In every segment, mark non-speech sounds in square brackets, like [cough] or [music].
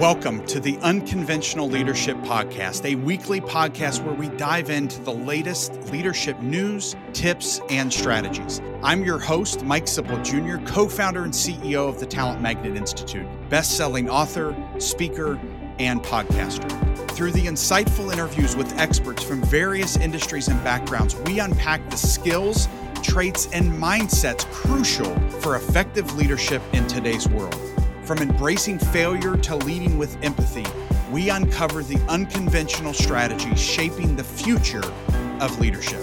Welcome to the Unconventional Leadership Podcast, a weekly podcast where we dive into the latest leadership news, tips, and strategies. I'm your host, Mike Sipple Jr., co founder and CEO of the Talent Magnet Institute, best selling author, speaker, and podcaster. Through the insightful interviews with experts from various industries and backgrounds, we unpack the skills, traits, and mindsets crucial for effective leadership in today's world. From embracing failure to leading with empathy, we uncover the unconventional strategies shaping the future of leadership.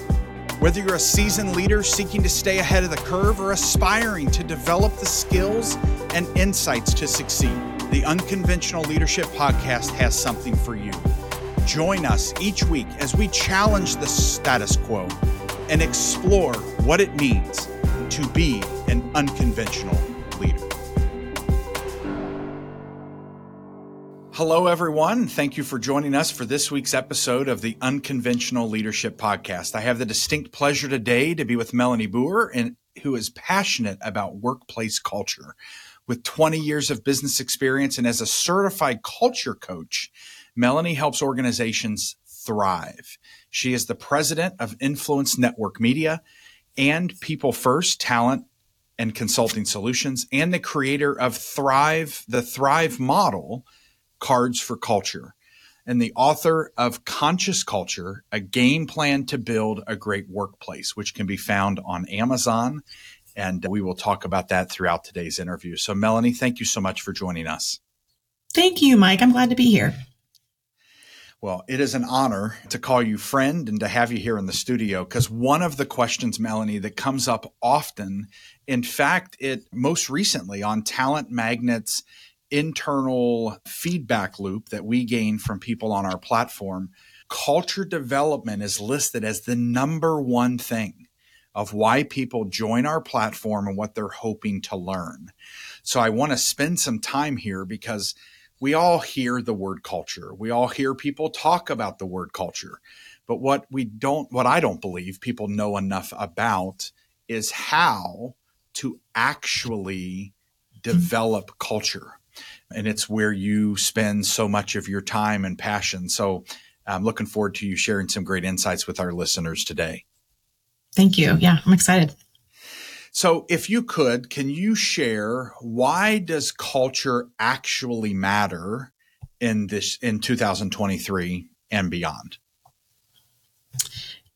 Whether you're a seasoned leader seeking to stay ahead of the curve or aspiring to develop the skills and insights to succeed, the Unconventional Leadership Podcast has something for you. Join us each week as we challenge the status quo and explore what it means to be an unconventional Hello, everyone. Thank you for joining us for this week's episode of the Unconventional Leadership Podcast. I have the distinct pleasure today to be with Melanie Booher, and who is passionate about workplace culture. With 20 years of business experience and as a certified culture coach, Melanie helps organizations thrive. She is the president of Influence Network Media and People First Talent and Consulting Solutions, and the creator of Thrive, the Thrive model Cards for Culture, and the author of Conscious Culture, a game plan to build a great workplace, which can be found on Amazon. And we will talk about that throughout today's interview. So, Melanie, thank you so much for joining us. Thank you, Mike. I'm glad to be here. Well, it is an honor to call you friend and to have you here in the studio because one of the questions, Melanie, that comes up often, in fact, it most recently on Talent Magnets internal feedback loop that we gain from people on our platform, culture development is listed as the number one thing of why people join our platform and what they're hoping to learn. So I want to spend some time here because we all hear the word culture. We all hear people talk about the word culture. But what we don't, what I don't believe people know enough about is how to actually develop culture and it's where you spend so much of your time and passion. So I'm looking forward to you sharing some great insights with our listeners today. Thank you. Yeah, I'm excited. So if you could, can you share why does culture actually matter in this in 2023 and beyond?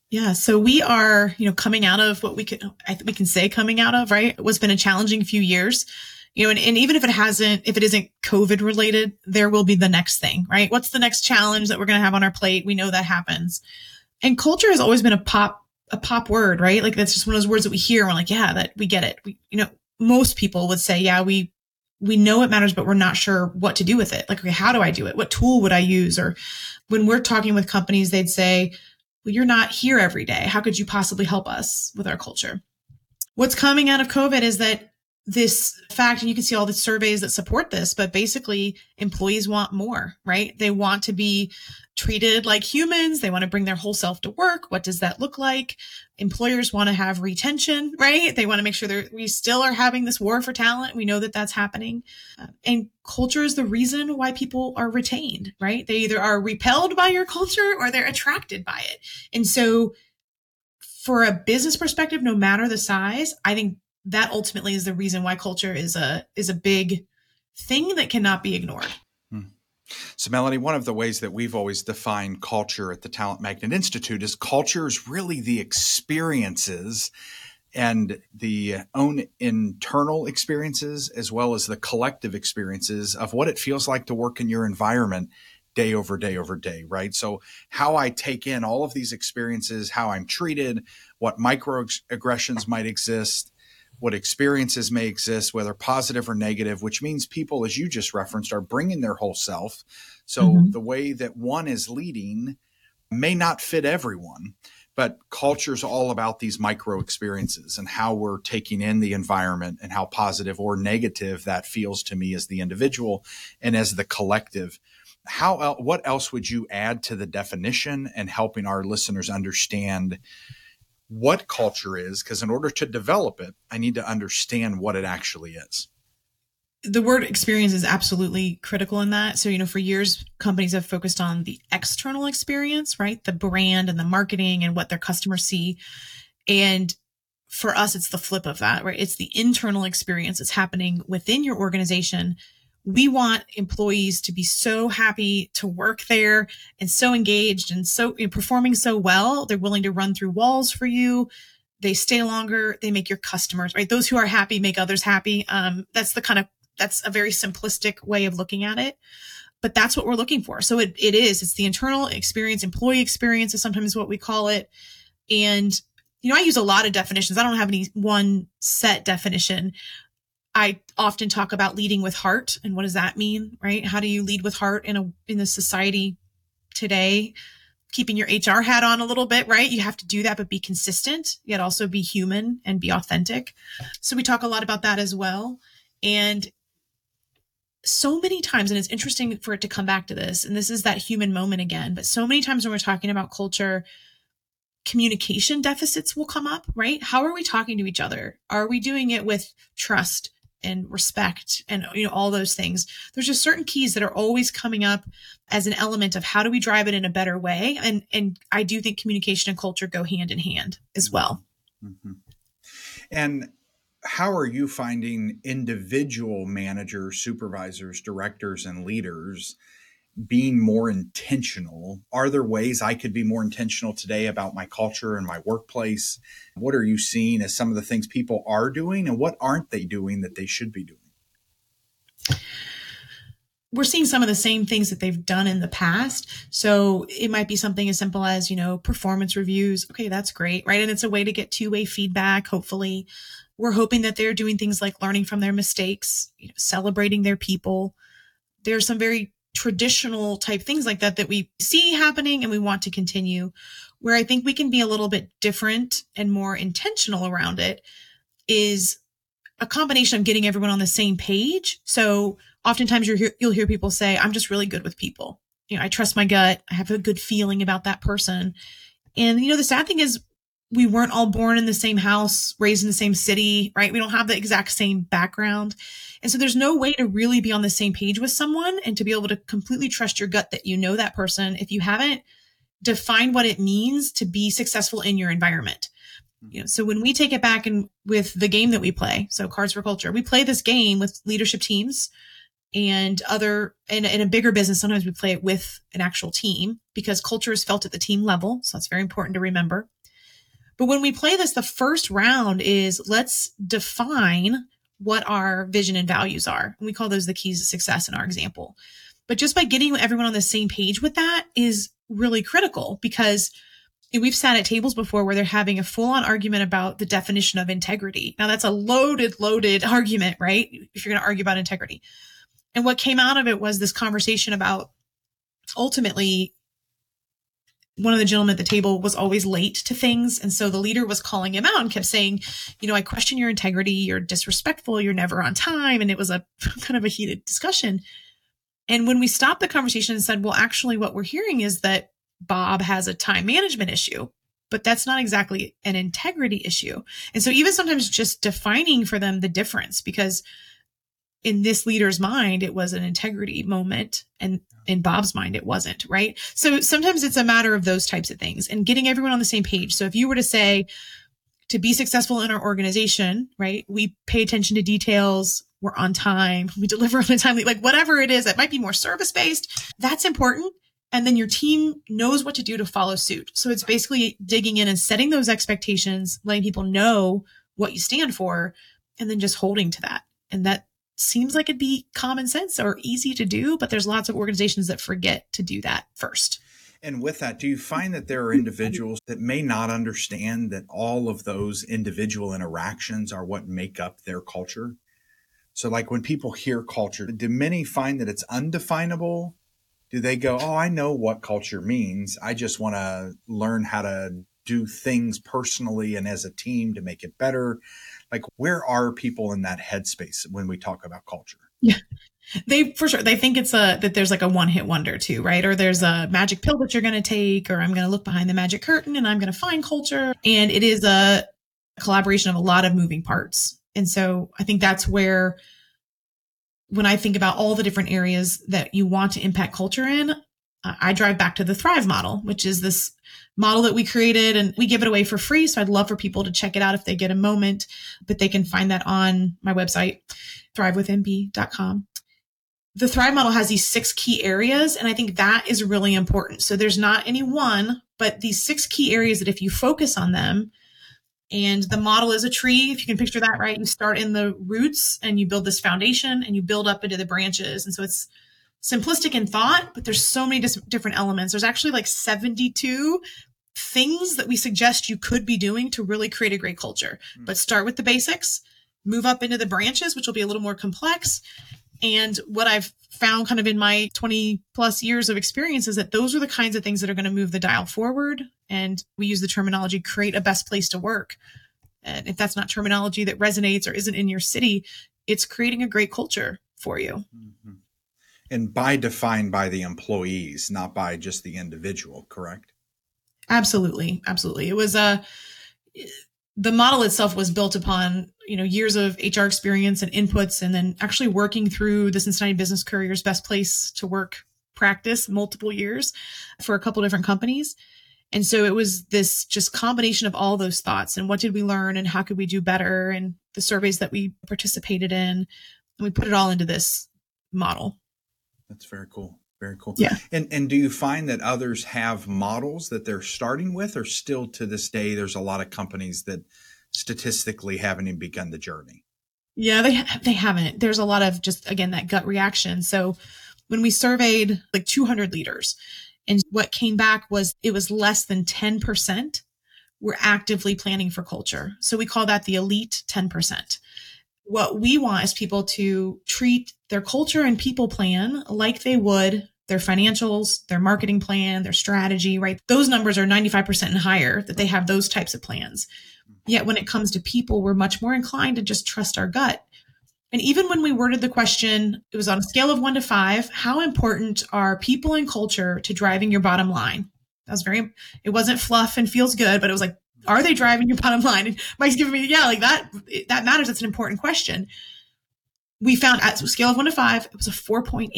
Yeah, so we are, you know, coming out of what we can I think we can say coming out of, right? What's been a challenging few years you know, and, and even if it hasn't, if it isn't COVID related, there will be the next thing, right? What's the next challenge that we're going to have on our plate? We know that happens. And culture has always been a pop, a pop word, right? Like that's just one of those words that we hear. And we're like, yeah, that we get it. We, you know, most people would say, yeah, we, we know it matters, but we're not sure what to do with it. Like, okay, how do I do it? What tool would I use? Or when we're talking with companies, they'd say, well, you're not here every day. How could you possibly help us with our culture? What's coming out of COVID is that this fact, and you can see all the surveys that support this, but basically employees want more, right? They want to be treated like humans. They want to bring their whole self to work. What does that look like? Employers want to have retention, right? They want to make sure that we still are having this war for talent. We know that that's happening. Uh, and culture is the reason why people are retained, right? They either are repelled by your culture or they're attracted by it. And so for a business perspective, no matter the size, I think that ultimately is the reason why culture is a is a big thing that cannot be ignored. Hmm. So, Melanie, one of the ways that we've always defined culture at the Talent Magnet Institute is culture is really the experiences and the own internal experiences as well as the collective experiences of what it feels like to work in your environment day over day over day, right? So, how I take in all of these experiences, how I'm treated, what microaggressions might exist, what experiences may exist, whether positive or negative, which means people, as you just referenced, are bringing their whole self. So mm-hmm. the way that one is leading may not fit everyone, but culture is all about these micro experiences and how we're taking in the environment and how positive or negative that feels to me as the individual and as the collective. How what else would you add to the definition and helping our listeners understand what culture is because in order to develop it, I need to understand what it actually is. the word experience is absolutely critical in that. So, you know, for years, companies have focused on the external experience, right? The brand and the marketing and what their customers see. And for us, it's the flip of that, right? It's the internal experience that's happening within your organization. We want employees to be so happy to work there and so engaged and so know, performing so well. They're willing to run through walls for you. They stay longer. They make your customers, right? Those who are happy make others happy. Um, that's the kind of, that's a very simplistic way of looking at it but that's what we're looking for. So it, it is, it's the internal experience, employee experience is sometimes what we call it. And you know, I use a lot of definitions. I don't have any one set definition. I often talk about leading with heart and what does that mean, right? How do you lead with heart in a in the society today? Keeping your HR hat on a little bit, right? You have to do that, but be consistent, yet also be human and be authentic. So we talk a lot about that as well. And so many times, and it's interesting for it to come back to this, and this is that human moment again, but so many times when we're talking about culture, communication deficits will come up, right? How are we talking to each other? Are we doing it with trust and respect and you know all those things? There's just certain keys that are always coming up as an element of how do we drive it in a better way? And and I do think communication and culture go hand in hand as well. Mm-hmm. And how are you finding individual managers, supervisors, directors, and leaders being more intentional. Are there ways I could be more intentional today about my culture and my workplace? What are you seeing as some of the things people are doing and what aren't they doing that they should be doing? We're seeing some of the same things that they've done in the past. So it might be something as simple as, you know, performance reviews. Okay, that's great, right? And it's a way to get two way feedback, hopefully. We're hoping that they're doing things like learning from their mistakes, you know, celebrating their people. There's some very traditional type things like that that we see happening and we want to continue. Where I think we can be a little bit different and more intentional around it is a combination of getting everyone on the same page. So oftentimes you will hear people say, I'm just really good with people. You know, I trust my gut. I have a good feeling about that person. And, you know, the sad thing is we weren't all born in the same house, raised in the same city, right? We don't have the exact same background. And so there's no way to really be on the same page with someone and to be able to completely trust your gut that you know that person if you haven't defined what it means to be successful in your environment. You know, so when we take it back and with the game that we play, so Cards for Culture, we play this game with leadership teams and other in, in a bigger business sometimes we play it with an actual team because culture is felt at the team level so that's very important to remember but when we play this the first round is let's define what our vision and values are. And we call those the keys to success in our example. But just by getting everyone on the same page with that is really critical because we've sat at tables before where they're having a full on argument about the definition of integrity. Now that's a loaded, loaded [laughs] argument, right? If you're going to argue about integrity. And what came out of it was this conversation about ultimately one of the gentlemen at the table was always late to things. And so the leader was calling him out and kept saying, you know, I question your integrity. You're disrespectful. You're never on time. And it was a [laughs] kind of a heated discussion. And when we stopped the conversation and said, well, actually, what we're hearing is that Bob has a time management issue, but that's not exactly an integrity issue. And so even sometimes just defining for them the difference because in this leader's mind, it was an integrity moment. And in Bob's mind, it wasn't, right? So sometimes it's a matter of those types of things and getting everyone on the same page. So if you were to say, to be successful in our organization, right? We pay attention to details. We're on time. [laughs] We deliver on a timely, like whatever it is that might be more service based. That's important. And then your team knows what to do to follow suit. So it's basically digging in and setting those expectations, letting people know what you stand for, and then just holding to that. And that seems like it'd be common sense or easy to do, but there's lots of organizations that forget to do that first. And with that, do you find that there are individuals that may not understand that all of those individual interactions are what make up their culture? So, like when people hear culture, do many find that it's undefinable? Do they go, Oh, I know what culture means. I just want to learn how to do things personally and as a team to make it better? Like where are people in that headspace when we talk about culture? Yeah. They for sure they think it's a that there's like a one hit wonder too right? Or there's a magic pill that you're going to take or i'm going to look behind the magic curtain and i'm going to find culture. And it is a collaboration of a lot of moving parts. And so i think that's where when I think about all the different areas that you want to impact culture in, I drive back to the Thrive model, which is this model that we created and we give it away for free. So I'd love for people to check it out if they get a moment, but they can find that on my website, thrivewithmb.com. The Thrive model has these six key areas, and I think that is really important. So there's not any one, but these six key areas that if you focus on them, and the model is a tree, if you can picture that right, you start in the roots and you build this foundation and you build up into the branches. And so it's simplistic in thought, but there's so many dis- different elements. There's actually like 72 things that we suggest you could be doing to really create a great culture. Mm. But start with the basics, move up into the branches, which will be a little more complex. And what I've found kind of in my 20 plus years of experience is that those are the kinds of things that are going to move the dial forward. And we use the terminology create a best place to work. And if that's not terminology that resonates or isn't in your city, it's creating a great culture for you. Mm-hmm and by defined by the employees, not by just the individual, correct? Absolutely, absolutely. It was a uh, the model itself was built upon you know years of HR experience and inputs, and then actually working through the Cincinnati Business Courier's best place to work practice multiple years for a couple different companies. And so it was this just combination of all those thoughts and what did we learn and how could we do better and the surveys that we participated in. And we put it all into this model. That's very cool. Very cool. Yeah. And and do you find that others have models that they're starting with, or still to this day, there's a lot of companies that statistically haven't even begun the journey? Yeah, they they haven't. There's a lot of just again that gut reaction. So when we surveyed like 200 leaders, and what came back was it was less than 10 percent were actively planning for culture. So we call that the elite 10 percent what we want is people to treat their culture and people plan like they would their financials, their marketing plan, their strategy, right? Those numbers are 95% and higher that they have those types of plans. Yet when it comes to people, we're much more inclined to just trust our gut. And even when we worded the question, it was on a scale of one to five, how important are people and culture to driving your bottom line? That was very, it wasn't fluff and feels good, but it was like are they driving your bottom line? And Mike's giving me, yeah, like that, that matters. That's an important question. We found at a scale of one to five, it was a 4.8,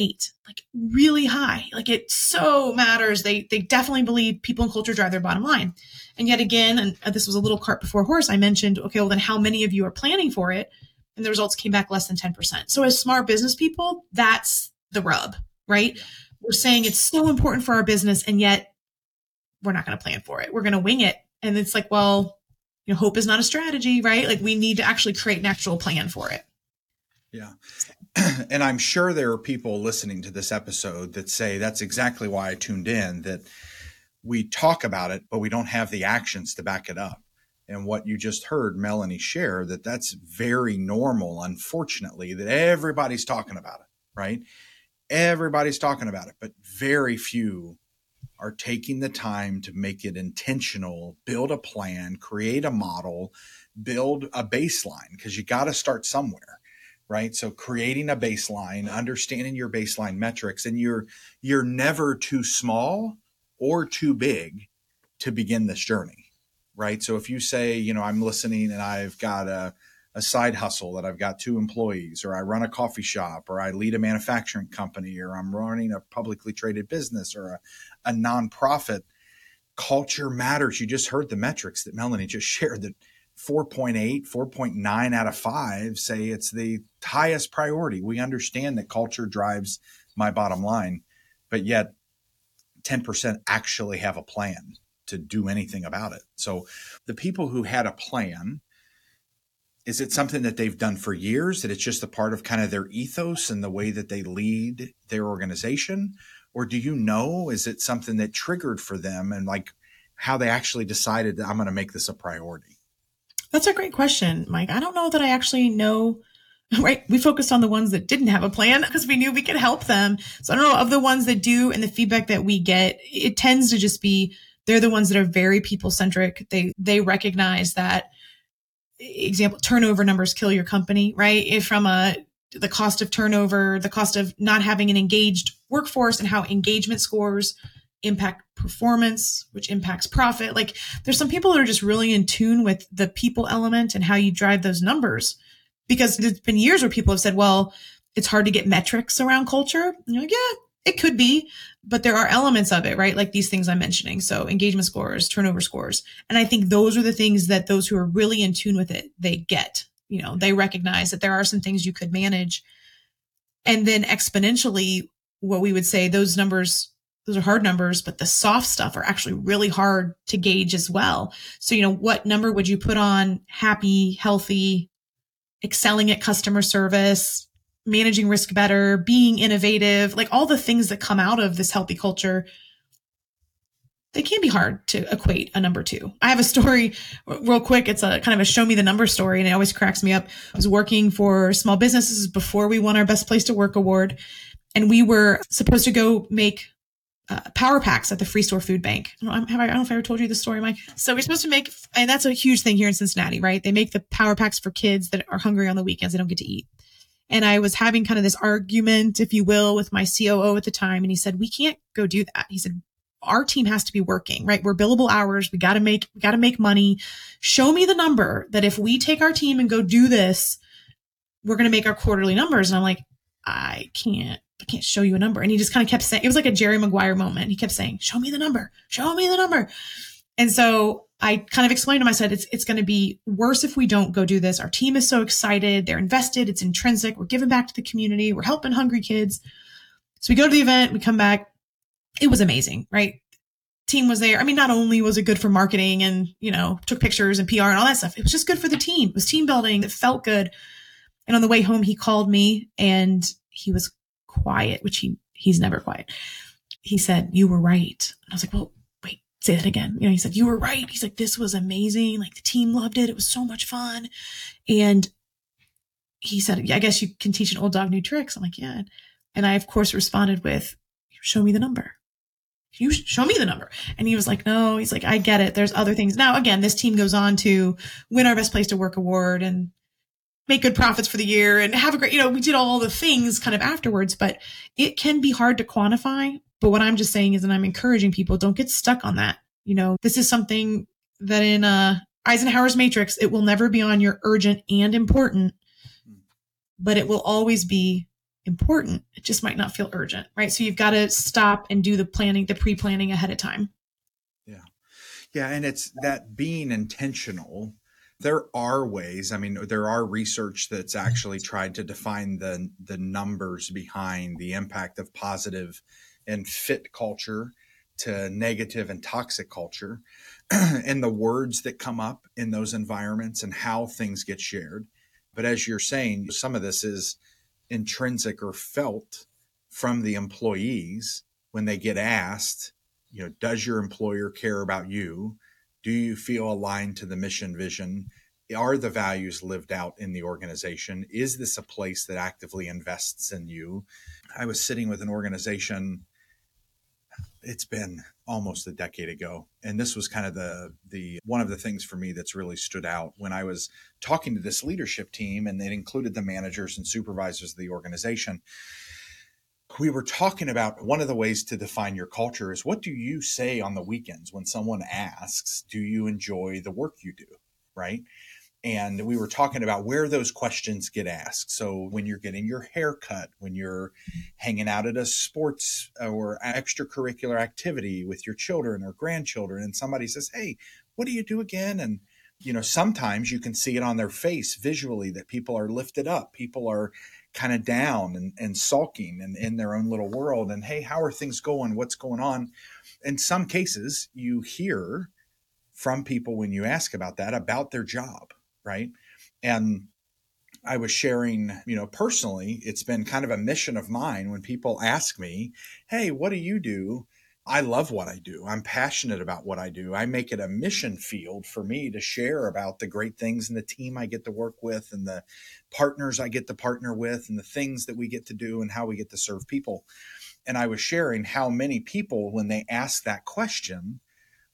like really high. Like it so matters. They, they definitely believe people and culture drive their bottom line. And yet again, and uh, this was a little cart before horse. I mentioned, okay, well then how many of you are planning for it? And the results came back less than 10%. So as smart business people, that's the rub, right? We're saying it's so important for our business and yet we're not going to plan for it. We're going to wing it and it's like, well, you know, hope is not a strategy, right? Like we need to actually create an actual plan for it. Yeah. [clears throat] And I'm sure there are people listening to this episode that say that's exactly why I tuned in that we talk about it, but we don't have the actions to back it up. And what you just heard Melanie share that that's very normal, unfortunately, that everybody's talking about it, right? Everybody's talking about it, but very few are taking the time to make it intentional, build a plan, create a model, build a baseline because you got to start somewhere right? So creating a baseline understanding your baseline metrics and you're you're never too small or too big to begin this journey right? So if you say you know i'm listening and i've got a a side hustle that I've got two employees, or I run a coffee shop, or I lead a manufacturing company, or I'm running a publicly traded business or a, a nonprofit. Culture matters. You just heard the metrics that Melanie just [laughs] shared that 4.8, 4.9 out of five say it's the highest priority. We understand that culture drives my bottom line, but yet 10% actually have a plan to do anything about it. So the people who had a plan, is it something that they've done for years that it's just a part of kind of their ethos and the way that they lead their organization or do you know? Is it something that triggered for them and like how they actually decided that i'm going to make this a priority? That's a great question mike. I don't know that i actually know [laughs] right? We focused on the ones that didn't have a plan [laughs] because we knew we could help them. So i don't know of the ones that do and the feedback that we get it tends to just be they're the ones that are very people centric they they recognize that example turnover numbers kill your company right? If from a the cost of turnover the cost of not having an engaged workforce and how engagement scores impact performance which impacts profit like there's some people that are just really in tune with the people element and how you drive those numbers because there's been years where people have said well it's hard to get metrics around culture. And you're like, yeah, it could be, but there are elements of it, right? Like these things I'm mentioning. So engagement scores, turnover scores. And I think those are the things that those who are really in tune with it, they get, you know, they recognize that there are some things you could manage. And then exponentially, what we would say those numbers, those are hard numbers, but the soft stuff are actually really hard to gauge as well. So, you know, what number would you put on happy, healthy, excelling at customer service, managing risk better, being innovative, like all the things that come out of this healthy culture, they can be hard to equate a number to. I have a story real quick. It's a kind of a show me the number story and it always cracks me up. I was working for small businesses before we won our best place to work award and we were supposed to go make uh, power packs at the free store food bank. I don't, I, I don't know if I ever told you the story, Mike. So we're supposed to make, and that's a huge thing here in Cincinnati, right? They make the power packs for kids that are hungry on the weekends. They don't get to eat. And I was having kind of this argument, if you will, with my COO at the time. And he said, we can't go do that. He said, our team has to be working, right? We're billable hours. We got to make, we got to make money. Show me the number that if we take our team and go do this, we're going to make our quarterly numbers. And I'm like, I can't, I can't show you a number. And he just kind of kept saying, it was like a Jerry Maguire moment. He kept saying, show me the number, show me the number. And so I kind of explained to him, I said, it's, it's going to be worse if we don't go do this. Our team is so excited. They're invested. It's intrinsic. We're giving back to the community. We're helping hungry kids. So we go to the event, we come back. It was amazing, right? Team was there. I mean, not only was it good for marketing and, you know, took pictures and PR and all that stuff, it was just good for the team. It was team building. It felt good. And on the way home, he called me and he was quiet, which he, he's never quiet. He said, you were right. And I was like, well, wait, say that again. You know, he said, you were right. He's like, this was amazing. Like the team loved it. It was so much fun. And he said, yeah, I guess you can teach an old dog new tricks. I'm like, yeah. And I, of course, responded with, show me the number. You show me the number. And he was like, no, he's like, I get it. There's other things. Now, again, this team goes on to win our best place to work award and make good profits for the year and have a great, you know, we did all the things kind of afterwards, but it can be hard to quantify but what I'm just saying is that I'm encouraging people don't get stuck on that. You know, this is something that in uh, Eisenhower's matrix, it will never be on your urgent and important, but it will always be important. It just might not feel urgent, right? So you've got to stop and do the planning, the pre planning ahead of time. Yeah. Yeah. And it's that being intentional. There are ways. I mean, there are research that's actually tried to define the the numbers behind the impact of positive and fit culture to negative and toxic culture [clears throat] and the words that come up in those environments and how things get shared. But as you're saying, some of this is intrinsic or felt from the employees when they get asked, you know, does your employer care about you? Do you feel aligned to the mission vision? Are the values lived out in the organization? Is this a place that actively invests in you? I was sitting with an organization it's been almost a decade ago and this was kind of the the one of the things for me that's really stood out when i was talking to this leadership team and it included the managers and supervisors of the organization we were talking about one of the ways to define your culture is what do you say on the weekends when someone asks do you enjoy the work you do right and we were talking about where those questions get asked. So when you're getting your hair cut, when you're hanging out at a sports uh, or extracurricular activity with your children or grandchildren, and somebody says, Hey, what do you do again? And you know, sometimes you can see it on their face visually that people are lifted up, people are kind of down and, and sulking and in their own little world. And hey, how are things going? What's going on? In some cases, you hear from people when you ask about that about their job right? And I was sharing, you know, personally, it's been kind of a mission of mine when people ask me, Hey, what do you do? I love what I do. I'm passionate about what I do. I make it a mission field for me to share about the great things and the team I get to work with and the partners I get to partner with and the things that we get to do and how we get to serve people. And I was sharing how many people, when they ask that question,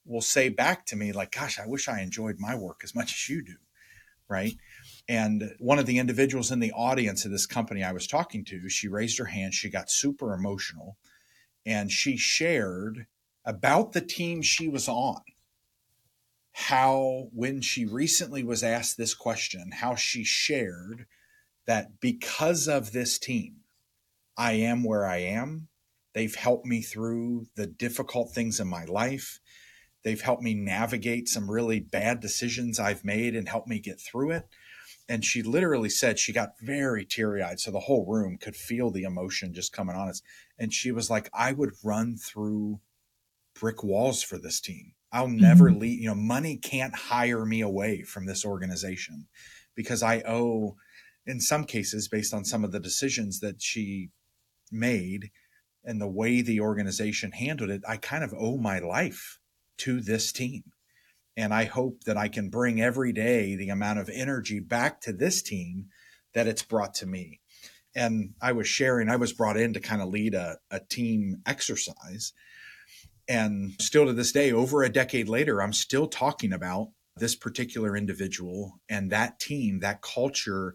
will say back to me, like, gosh, I wish I enjoyed my work as much as you do right? And one of the individuals in the audience of this company I was talking to, she raised her hand. She got super emotional and she shared about the team she was on. How, when she recently was asked this question, how she shared that because of this team, I am where I am. They've helped me through the difficult things in my life. They've helped me navigate some really bad decisions I've made and helped me get through it. And she literally said she got very teary eyed. So the whole room could feel the emotion just coming on us. And she was like, I would run through brick walls for this team. I'll never mm-hmm. leave, you know, money can't hire me away from this organization because I owe, in some cases, based on some of the decisions that she made and the way the organization handled it, I kind of owe my life to this team. And I hope that I can bring every day the amount of energy back to this team that it's brought to me. And I was sharing, I was brought in to kind of lead a, a team exercise. And still to this day, over a decade later, I'm still talking about this particular individual and that team, that culture,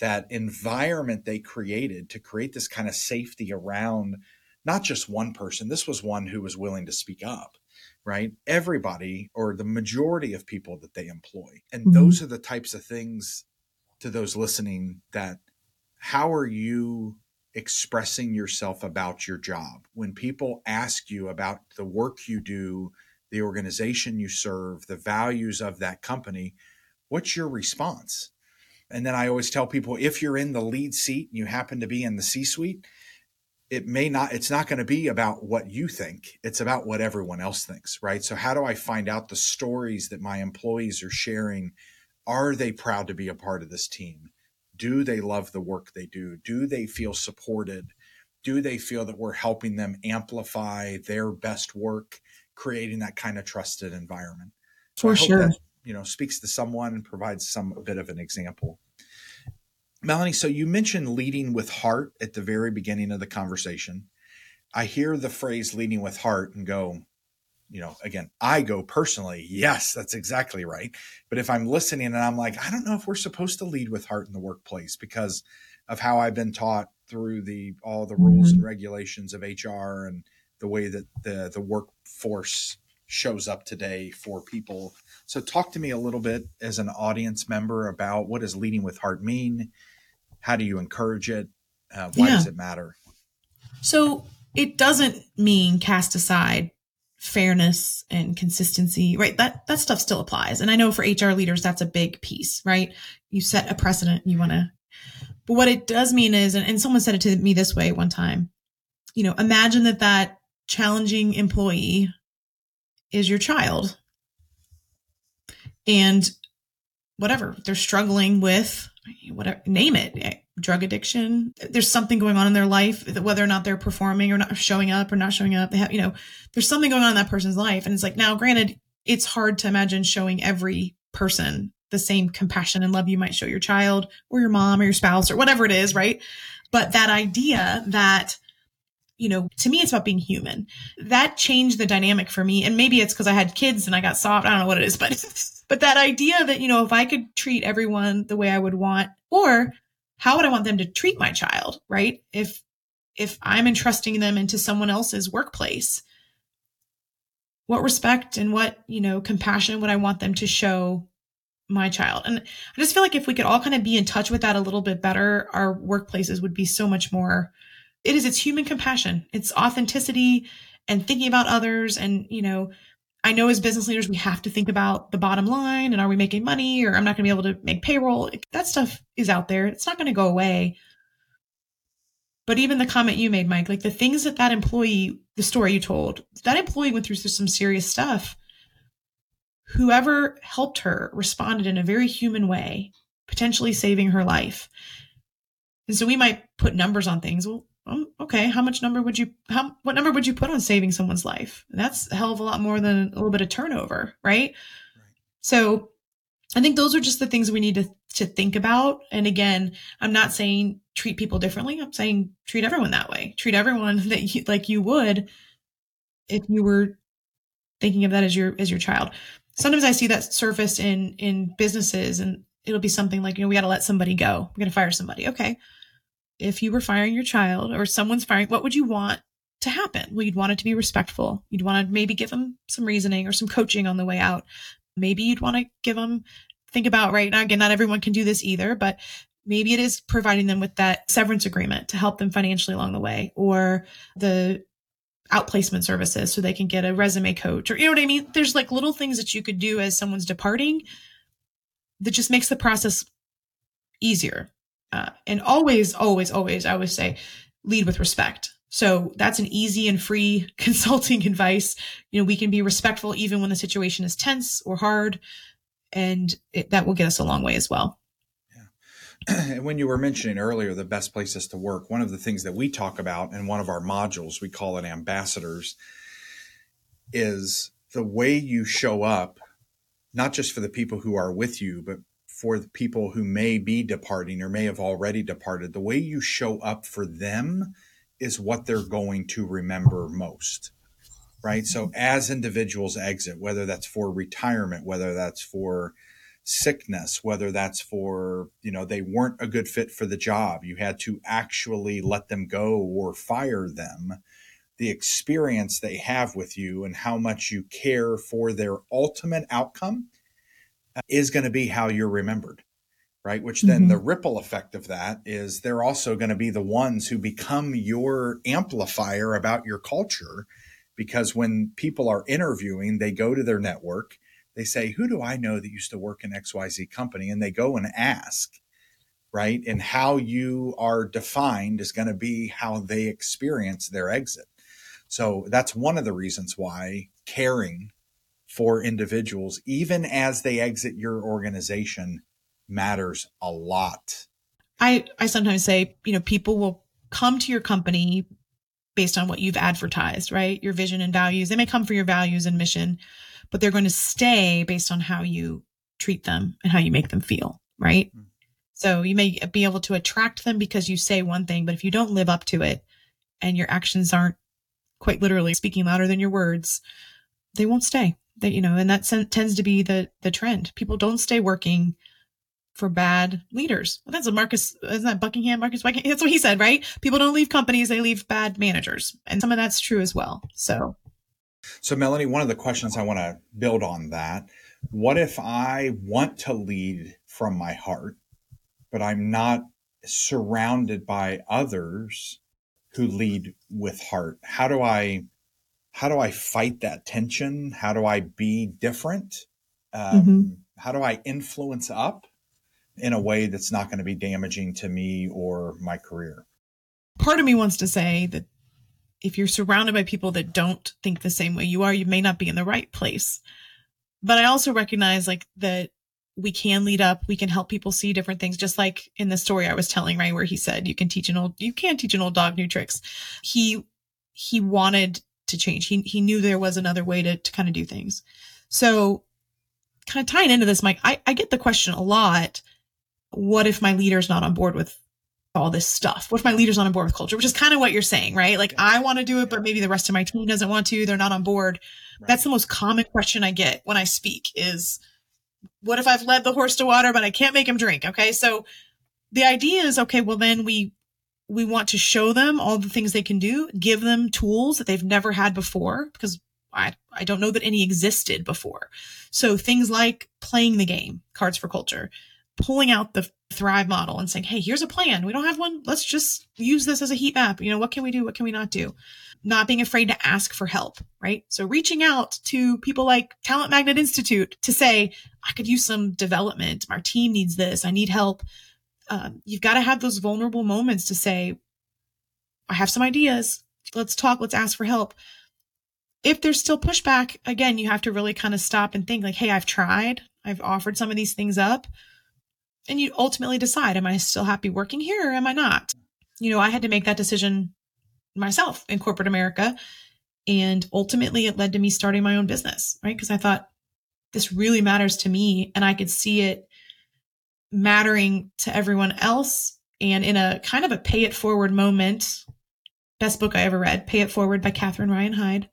that environment they created to create this kind of safety around not just one person. This was one who was willing to speak up, right? Everybody or the majority of people that they employ. And mm-hmm. those are the types of things to those listening that how are you expressing yourself about your job? When people ask you about the work you do, the organization you serve, the values of that company, what's your response? And then I always tell people if you're in the lead seat and you happen to be in the C suite, it may not, it's not going to be about what you think. It's about what everyone else thinks, right? So, how do I find out the stories that my employees are sharing? Are they proud to be a part of this team? Do they love the work they do? Do they feel supported? Do they feel that we're helping them amplify their best work, creating that kind of trusted environment? So For sure. That, you know, speaks to someone and provides some bit of an example. Melanie, so you mentioned leading with heart at the very beginning of the conversation. I hear the phrase leading with heart and go, you know, again, I go personally, yes, that's exactly right. But if I'm listening and I'm like, I don't know if we're supposed to lead with heart in the workplace because of how I've been taught through the all the rules mm-hmm. and regulations of HR and the way that the the workforce shows up today for people. So talk to me a little bit as an audience member about what does leading with heart mean? How do you encourage it? Uh, why yeah. does it matter? So it doesn't mean cast aside fairness and consistency, right? That that stuff still applies. And I know for HR leaders that's a big piece, right? You set a precedent, you want to But what it does mean is and, and someone said it to me this way one time. You know, imagine that that challenging employee is your child. And whatever, they're struggling with whatever name it eh, drug addiction. There's something going on in their life, whether or not they're performing or not showing up or not showing up. They have, you know, there's something going on in that person's life. And it's like, now, granted, it's hard to imagine showing every person the same compassion and love you might show your child or your mom or your spouse or whatever it is, right? But that idea that, you know, to me, it's about being human. That changed the dynamic for me. And maybe it's because I had kids and I got soft. I don't know what it is, [laughs] but, but that idea that, you know, if I could treat everyone the way I would want, or how would I want them to treat my child, right? If if I'm entrusting them into someone else's workplace, what respect and what, you know, compassion would I want them to show my child? And I just feel like if we could all kind of be in touch with that a little bit better, our workplaces would be so much more it is it's human compassion. It's authenticity and thinking about others and, you know, I know as business leaders, we have to think about the bottom line and are we making money or I'm not going to be able to make payroll. That stuff is out there. It's not going to go away. But even the comment you made, Mike, like the things that that employee, the story you told, that employee went through some serious stuff. Whoever helped her responded in a very human way, potentially saving her life. And so we might put numbers on things. Well, um, okay, how much number would you how what number would you put on saving someone's life? That's a hell of a lot more than a little bit of turnover, right? right. So I think those are just the things we need to to think about. And again, I'm not saying treat people differently. I'm saying treat everyone that way. Treat everyone [laughs] that you, like you would if you were thinking of that as your as your child. Sometimes I see that surface in in businesses and it'll be something like, you know, we got to let somebody go. We're going to fire somebody. Okay if you were firing your child or someone's firing, what would you want to happen? Well, you'd want it to be respectful. You'd want to maybe give them some reasoning or some coaching on the way out. Maybe you'd want to give them, think about right now, again, not everyone can do this either, but Maybe it is providing them with that severance agreement to help them financially along the way or the outplacement services so they can get a resume coach or you know what I mean? There's like little things that you could do as someone's departing that just makes the process easier. Uh, and always, always, always, I always say lead with respect. So that's an easy and free [laughs] consulting advice. You know, we can be respectful even when the situation is tense or hard, and it, that will get us a long way as well. [clears throat] And when you were mentioning earlier the best places to work, one of the things that we talk about in one of our modules, we call it ambassadors, is the way you show up, not just for the people who are with you, but for the people who may be departing or may have already departed. The way you show up for them is what they're going to remember most. Right. So mm-hmm. as individuals exit, whether that's for retirement, whether that's for sickness, whether that's for, you know, they weren't a good fit for the job. You had to actually let them go or fire them. The experience they have with you and how much you care for their ultimate outcome is going to be how you're remembered. Right. Which then mm-hmm. the ripple effect of that is they're also going to be the ones who become your amplifier about your culture. Because when people are interviewing, they go to their network they say, Who do I know that used to work in XYZ company? And they go and ask, right? And how you are defined is going to be how they experience their exit. So that's one of the reasons why caring for individuals, even as they exit your organization, matters a lot. I, I sometimes say, you know, people will come to your company based on what you've advertised, right? Your vision and values. They may come for your values and mission, but they're going to stay based on how you treat them and how you make them feel, right? Mm-hmm. So you may be able to attract them because you say one thing, but if you don't live up to it and your actions aren't quite literally speaking louder than your words, they won't stay. That you know, and that tends to be the the trend. People don't stay working for bad leaders. Well, that's a Marcus, isn't that Buckingham? Marcus Buckingham? That's what he said, right? People don't leave companies, they leave bad managers. And some of that's true as well. So so, Melanie, one of the questions I want to build on that what if I want to lead from my heart, but I'm not surrounded by others who lead with heart? How do I how do I fight that tension? How do I be different? Um, mm-hmm. How do I influence up in a way that's not going to be damaging to me or my career? Part of me wants to say that if you're surrounded by people that don't think the same way you are, you may not be in the right place. But I also recognize like that we can lead up, we can help people see different things, just like in the story I was telling, right, where he said you can teach an old you can't teach an old dog new tricks. He he wanted to change. He he knew there was another way to to kind of do things. So kind of tying into this, Mike, I, I get the question a lot. What if my leader's not on board with all this stuff? What if my leader's not on board with culture? Which is kind of what you're saying, right? Like I want to do it, but maybe the rest of my team doesn't want to. They're not on board. Right. That's the most common question I get when I speak is what if I've led the horse to water, but I can't make him drink? Okay. So the idea is, okay, well then we, we want to show them all the things they can do, give them tools that they've never had before because I, I don't know that any existed before. So things like playing the game, Cards for Culture, pulling out the Thrive model and saying, hey, here's a plan. We don't have one. Let's just use this as a heat map. You know, what can we do? What can we not do? Not being afraid to ask for help, right? So reaching out to people like Talent Magnet Institute to say, I could use some development. Our team needs this. I need help. Um, you've got to have those vulnerable moments to say, I have some ideas. Let's talk. Let's ask for help. If there's still pushback, again, you have to really kind of stop and think like, Hey, I've tried. I've offered some of these things up and you ultimately decide am i still happy working here or am i not you know i had to make that decision myself in corporate america and ultimately it led to me starting my own business right because i thought this really matters to me and i could see it mattering to everyone else and in a kind of a pay it forward moment best book i ever read pay it forward by catherine ryan hyde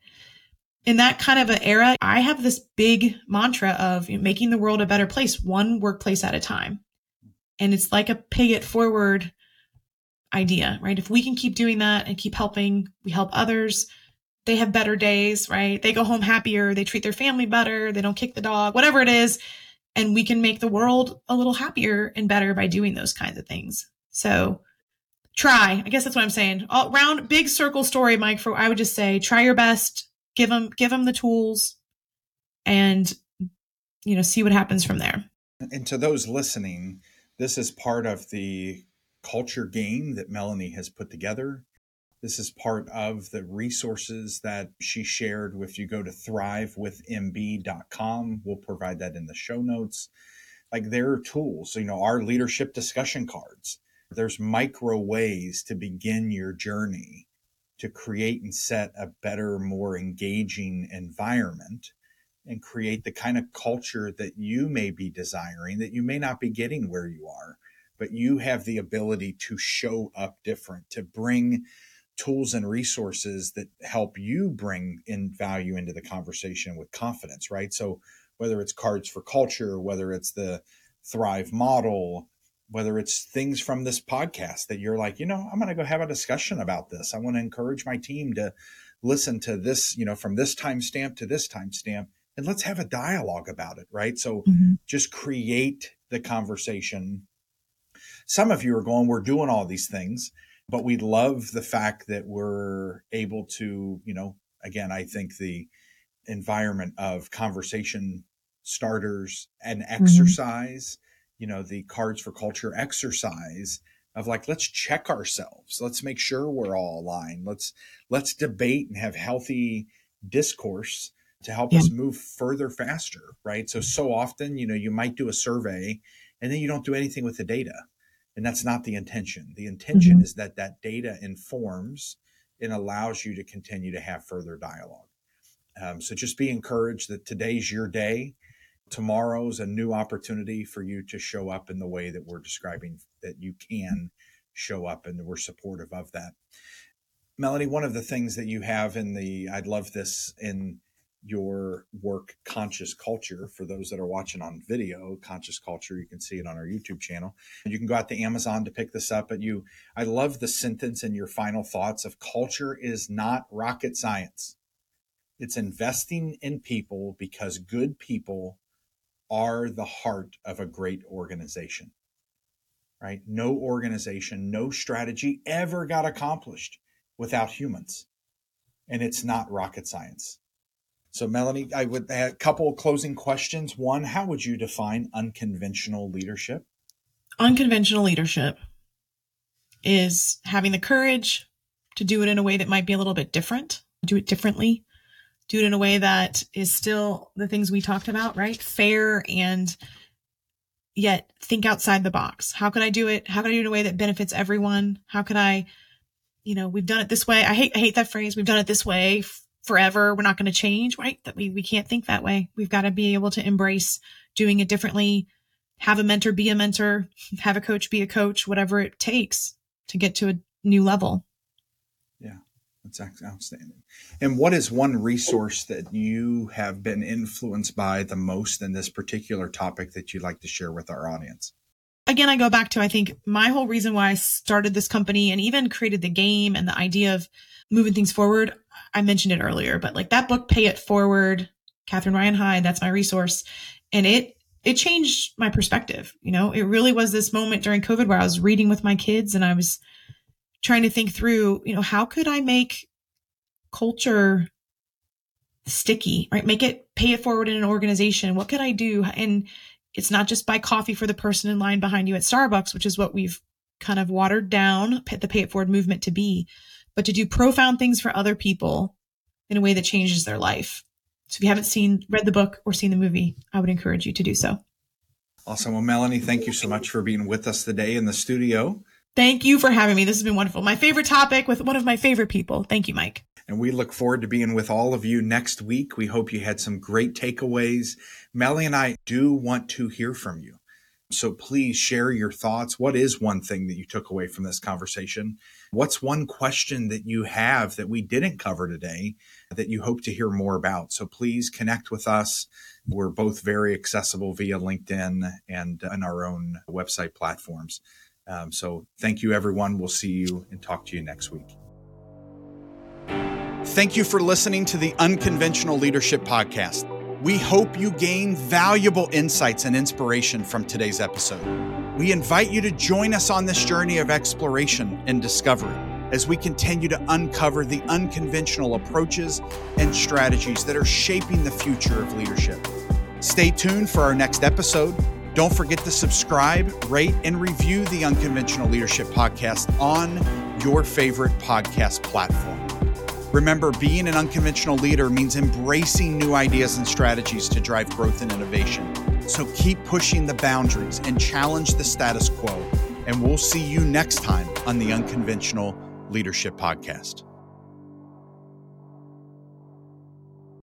in that kind of an era i have this big mantra of you know, making the world a better place one workplace at a time and it's like a pay it forward idea, right? If we can keep doing that and keep helping, we help others. They have better days, right? They go home happier. They treat their family better. They don't kick the dog, whatever it is. And we can make the world a little happier and better by doing those kinds of things. So try. I guess that's what I'm saying. All round big circle story, Mike. For I would just say, try your best. Give them give them the tools, and you know see what happens from there. And to those listening, this is part of the culture game that Melanie has put together. This is part of the resources that she shared. If you go to thrivewithmb.com, we'll provide that in the show notes. Like there are tools, you know, our leadership discussion cards. There's micro ways to begin your journey to create and set a better, more engaging environment and create the kind of culture that you may be desiring that you may not be getting where you are, but you have the ability to show up different, to bring tools and resources that help you bring in value into the conversation with confidence, right? So whether it's cards for culture, whether it's the Thrive model, whether it's things from this podcast that you're like, you know, I'm going to go have a discussion about this. I want to encourage my team to listen to this, you know, from this timestamp to this timestamp, and let's have a dialogue about it, right? So mm-hmm. just create the conversation. Some of you are going, we're doing all these things but we love the fact that we're able to, you know, again, I think the environment of conversation starters and mm-hmm. exercise, mm-hmm. you know, the cards for culture exercise of like let's check ourselves let's make sure we're all aligned let's let's debate and have healthy discourse to help yeah. us move further faster right so so often you know you might do a survey and then you don't do anything with the data and that's not the intention. The intention mm-hmm. is that that data informs and allows you to continue to have further dialogue. Um, so just be encouraged that today's your day. Tomorrow's a new opportunity for you to show up in the way that we're describing that you can show up, and we're supportive of that. Melanie, one of the things that you have in the, I'd love this in your work conscious culture. For those that are watching on video conscious culture you can see it on our youtube channel. You can go out to amazon to pick this up but you i love the sentence in your final thoughts of culture is not rocket science. It's investing in people because good people are the heart of a great organization. Right? No organization no strategy ever got accomplished without humans. And it's not rocket science so, Melanie, I would have a couple closing questions. One, how would you define unconventional leadership? Unconventional leadership is having the courage to do it in a way that might be a little bit different, do it differently, do it in a way that is still the things we talked about, right? Fair and yet think outside the box. How can I do it? How can I do it in a way that benefits everyone? How can I, you know, we've done it this way. I hate I hate that phrase. We've done it this way forever. We're not going to change, right? That we, we can't think that way. We've got to be able to embrace doing it differently, have a mentor be a mentor, have a coach be a coach, whatever it takes to get to a new level. Yeah, that's outstanding. And what is one resource that you have been influenced by the most in this particular topic that you'd like to share with our audience? Again, I go back to I think my whole reason why I started this company and even created the game and the idea of moving things forward. I mentioned it earlier, but like that book, Pay It Forward, Catherine Ryan Hyde, that's my resource. And it, it changed my perspective. You know, it really was this moment during COVID where I was reading with my kids and I was trying to think through, you know, how could I make culture sticky, right? Make it pay it forward in an organization. What could I do? And it's not just buy coffee for the person in line behind you at Starbucks, which is what we've kind of watered down the pay it forward movement to be, but to do profound things for other people in a way that changes their life. So if you haven't seen, read the book or seen the movie, I would encourage you to do so. Awesome. Well, Melanie, thank you so much for being with us today in the studio. Thank you for having me. This has been wonderful. My favorite topic with one of my favorite people. Thank you, Mike. And we look forward to being with all of you next week. We hope you had some great takeaways. Melanie and I do want to hear from you. So please share your thoughts. What is one thing that you took away from this conversation? What's one question that you have that we didn't cover today that you hope to hear more about? So please connect with us. We're both very accessible via LinkedIn and on our own website platforms. Um, so thank you, everyone. We'll see you and talk to you next week. Thank you for listening to the Unconventional Leadership Podcast. We hope you gain valuable insights and inspiration from today's episode. We invite you to join us on this journey of exploration and discovery as we continue to uncover the unconventional approaches and strategies that are shaping the future of leadership. Stay tuned for our next episode. Don't forget to subscribe, rate, and review the Unconventional Leadership Podcast on your favorite podcast platform. Remember, being an unconventional leader means embracing new ideas and strategies to drive growth and innovation. So keep pushing the boundaries and challenge the status quo. And we'll see you next time on the Unconventional Leadership Podcast.